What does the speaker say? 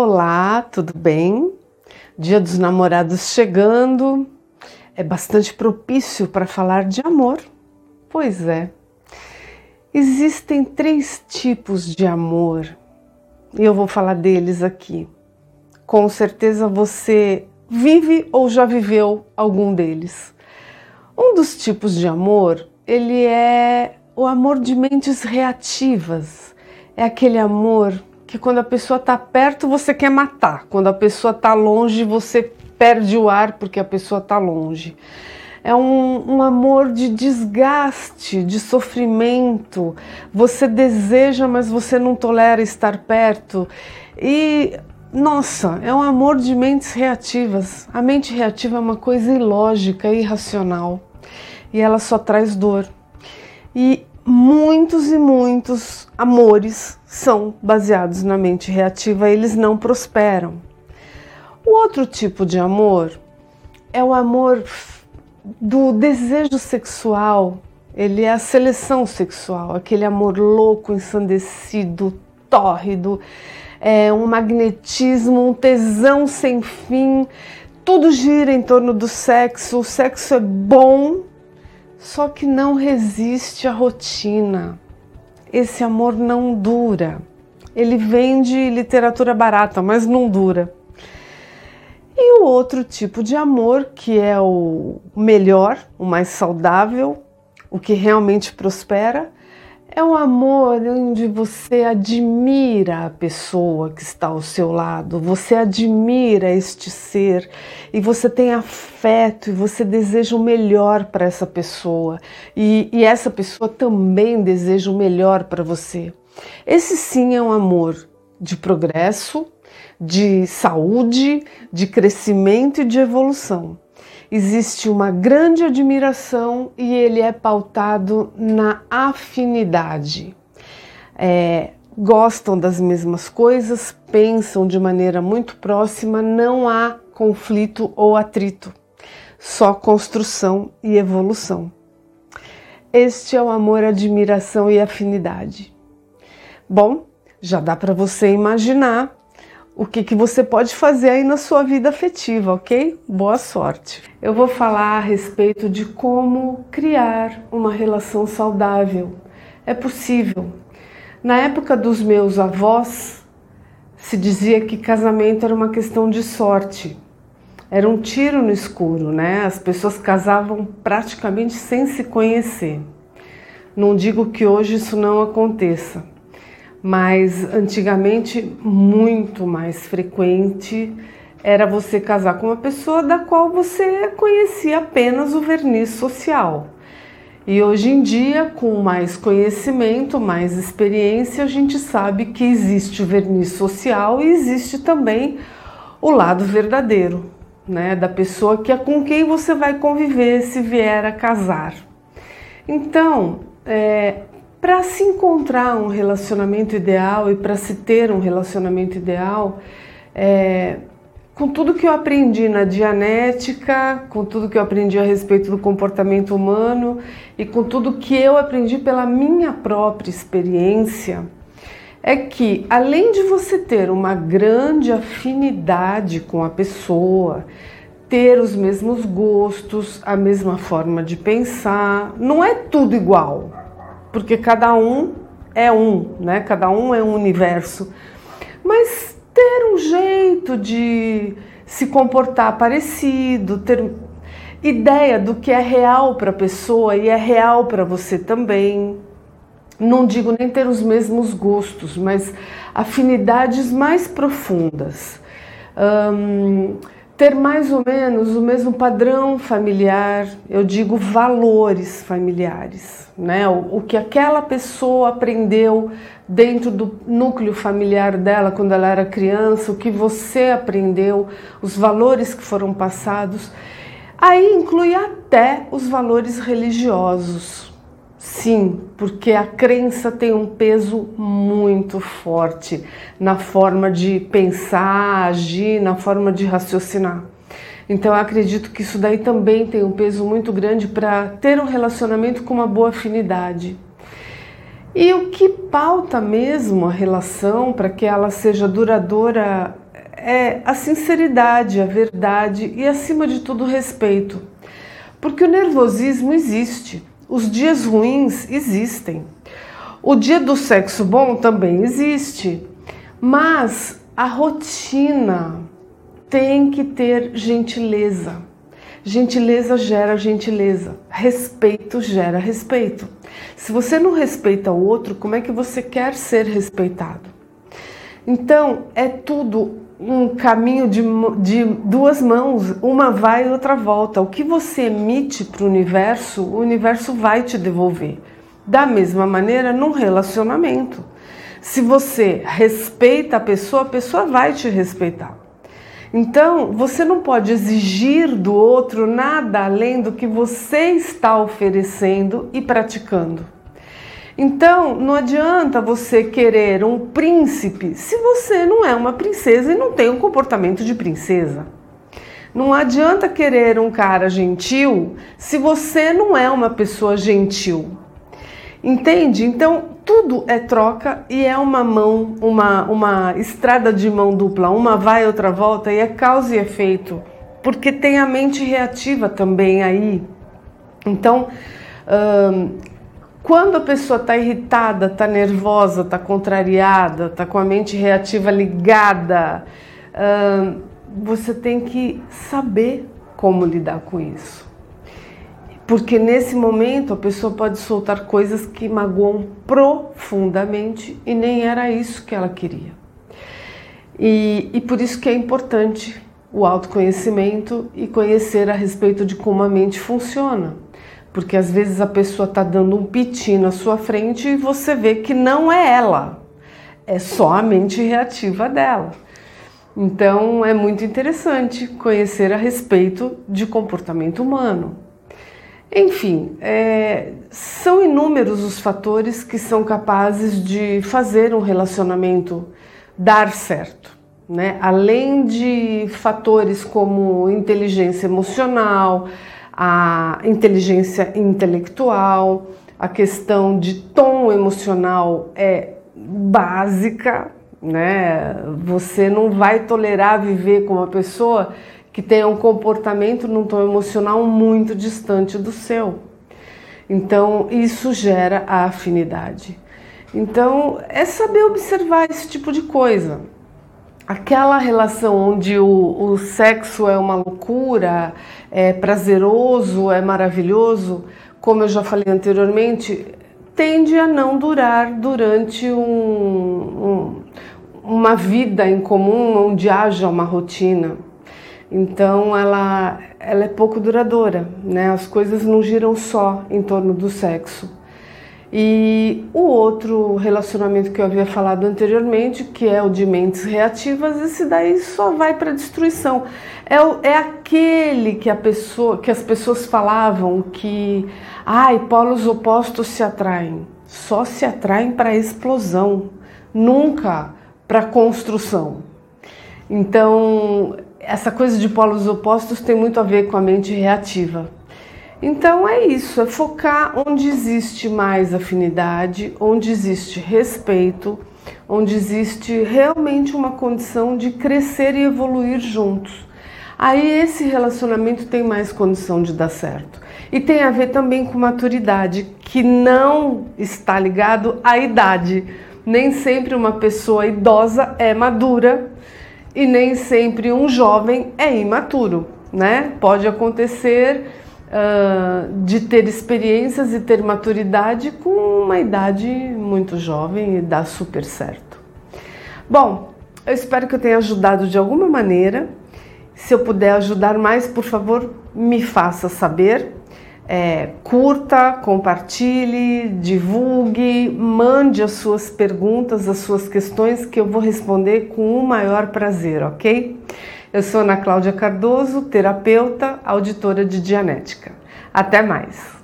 Olá, tudo bem? Dia dos Namorados chegando. É bastante propício para falar de amor. Pois é. Existem três tipos de amor e eu vou falar deles aqui. Com certeza você vive ou já viveu algum deles. Um dos tipos de amor, ele é o amor de mentes reativas. É aquele amor que quando a pessoa está perto você quer matar, quando a pessoa está longe você perde o ar porque a pessoa está longe. É um, um, amor de desgaste, de sofrimento. Você deseja, mas você não tolera estar perto. E, nossa, é um amor de mentes reativas. A mente reativa é uma coisa ilógica, irracional. E ela só traz dor. E muitos e muitos amores são baseados na mente reativa, eles não prosperam. O outro tipo de amor é o amor do desejo sexual, ele é a seleção sexual, aquele amor louco, ensandecido, tórrido, é um magnetismo, um tesão sem fim, tudo gira em torno do sexo, o sexo é bom, só que não resiste à rotina. Esse amor não dura. Ele vende literatura barata, mas não dura. E o outro tipo de amor, que é o melhor, o mais saudável, o que realmente prospera, é um amor onde você admira a pessoa que está ao seu lado, você admira este ser e você tem afeto e você deseja o melhor para essa pessoa e, e essa pessoa também deseja o melhor para você. Esse sim é um amor de progresso, de saúde, de crescimento e de evolução existe uma grande admiração e ele é pautado na afinidade. É, gostam das mesmas coisas, pensam de maneira muito próxima, não há conflito ou atrito, só construção e evolução. Este é o amor, admiração e afinidade. Bom, já dá para você imaginar o que, que você pode fazer aí na sua vida afetiva, ok? Boa sorte! Eu vou falar a respeito de como criar uma relação saudável. É possível. Na época dos meus avós, se dizia que casamento era uma questão de sorte. Era um tiro no escuro, né? As pessoas casavam praticamente sem se conhecer. Não digo que hoje isso não aconteça, mas antigamente muito mais frequente era você casar com uma pessoa da qual você conhecia apenas o verniz social. E hoje em dia, com mais conhecimento, mais experiência, a gente sabe que existe o verniz social e existe também o lado verdadeiro, né, da pessoa que é com quem você vai conviver se vier a casar. Então, é, para se encontrar um relacionamento ideal e para se ter um relacionamento ideal, é, com tudo que eu aprendi na dianética, com tudo que eu aprendi a respeito do comportamento humano e com tudo que eu aprendi pela minha própria experiência, é que além de você ter uma grande afinidade com a pessoa, ter os mesmos gostos, a mesma forma de pensar, não é tudo igual porque cada um é um, né? Cada um é um universo. Mas ter um jeito de se comportar parecido, ter ideia do que é real para a pessoa e é real para você também. Não digo nem ter os mesmos gostos, mas afinidades mais profundas. Um, ter mais ou menos o mesmo padrão familiar, eu digo valores familiares, né? O, o, que aquela pessoa aprendeu dentro do núcleo familiar dela quando ela era criança, o que você aprendeu, os valores que foram passados. Aí inclui até os valores religiosos, Sim, porque a crença tem um peso muito forte na forma de pensar, agir, na forma de raciocinar. Então eu acredito que isso daí também tem um peso muito grande para ter um relacionamento com uma boa afinidade. E o que pauta mesmo a relação para que ela seja duradoura é a sinceridade, a verdade e, acima de tudo, o respeito. Porque o nervosismo existe, os dias ruins existem, o dia do sexo bom também existe, mas a rotina tem que ter gentileza. Gentileza gera gentileza, respeito gera respeito. Se você não respeita o outro, como é que você quer ser respeitado? Então, é tudo um caminho de, de duas mãos, uma vai e outra volta. O que você emite para o universo, o universo vai te devolver. Da mesma maneira, num relacionamento. Se você respeita a pessoa, a pessoa vai te respeitar. Então, você não pode exigir do outro nada além do que você está oferecendo e praticando. Então, não adianta você querer um príncipe se você não é uma princesa e não tem um comportamento de princesa. Não adianta querer um cara gentil se você não é uma pessoa gentil. Entende? Então, tudo é troca e é uma mão, uma, uma estrada de mão dupla. Uma vai, outra volta e é causa e efeito. Porque tem a mente reativa também aí. Então, hum, quando a pessoa está irritada, está nervosa, está contrariada, está com a mente reativa ligada, uh, você tem que saber como lidar com isso. Porque nesse momento a pessoa pode soltar coisas que magoam profundamente e nem era isso que ela queria. E, e por isso que é importante o autoconhecimento e conhecer a respeito de como a mente funciona porque às vezes a pessoa está dando um piti na sua frente e você vê que não é ela, é só a mente reativa dela. Então é muito interessante conhecer a respeito de comportamento humano. Enfim, é, são inúmeros os fatores que são capazes de fazer um relacionamento dar certo. Né? Além de fatores como inteligência emocional, a inteligência intelectual, a questão de tom emocional é básica, né? Você não vai tolerar viver com uma pessoa que tenha um comportamento num tom emocional muito distante do seu. Então, isso gera a afinidade. Então, é saber observar esse tipo de coisa aquela relação onde o, o sexo é uma loucura, é prazeroso, é maravilhoso, como eu já falei anteriormente, tende a não durar durante um, um, uma vida em comum onde haja uma rotina. Então ela, ela é pouco duradoura, né? As coisas não giram só em torno do sexo. E o outro relacionamento que eu havia falado anteriormente, que é o de mentes reativas, esse daí só vai para destruição. É, é aquele que a pessoa, que as pessoas falavam que, ai, polos opostos se atraem. Só se atraem para explosão, nunca para construção. Então, essa coisa de polos opostos tem muito a ver com a mente reativa. Então é isso, é focar onde existe mais afinidade, onde existe respeito, onde existe realmente uma condição de crescer e evoluir juntos. Aí esse relacionamento tem mais condição de dar certo. E tem a ver também com maturidade, que não está ligado à idade. Nem sempre uma pessoa idosa é madura e nem sempre um jovem é imaturo, né? Pode acontecer uh, de ter experiências e ter maturidade com uma idade muito jovem e dá super certo. Bom, eu espero que eu tenha ajudado de alguma maneira. Se eu puder ajudar mais, por favor, me faça saber. É, curta, compartilhe, divulgue, mande as suas perguntas, as suas questões que eu vou responder com o maior prazer, ok? Eu sou Ana Cláudia Cardoso, terapeuta, auditora de Dianética. Até mais!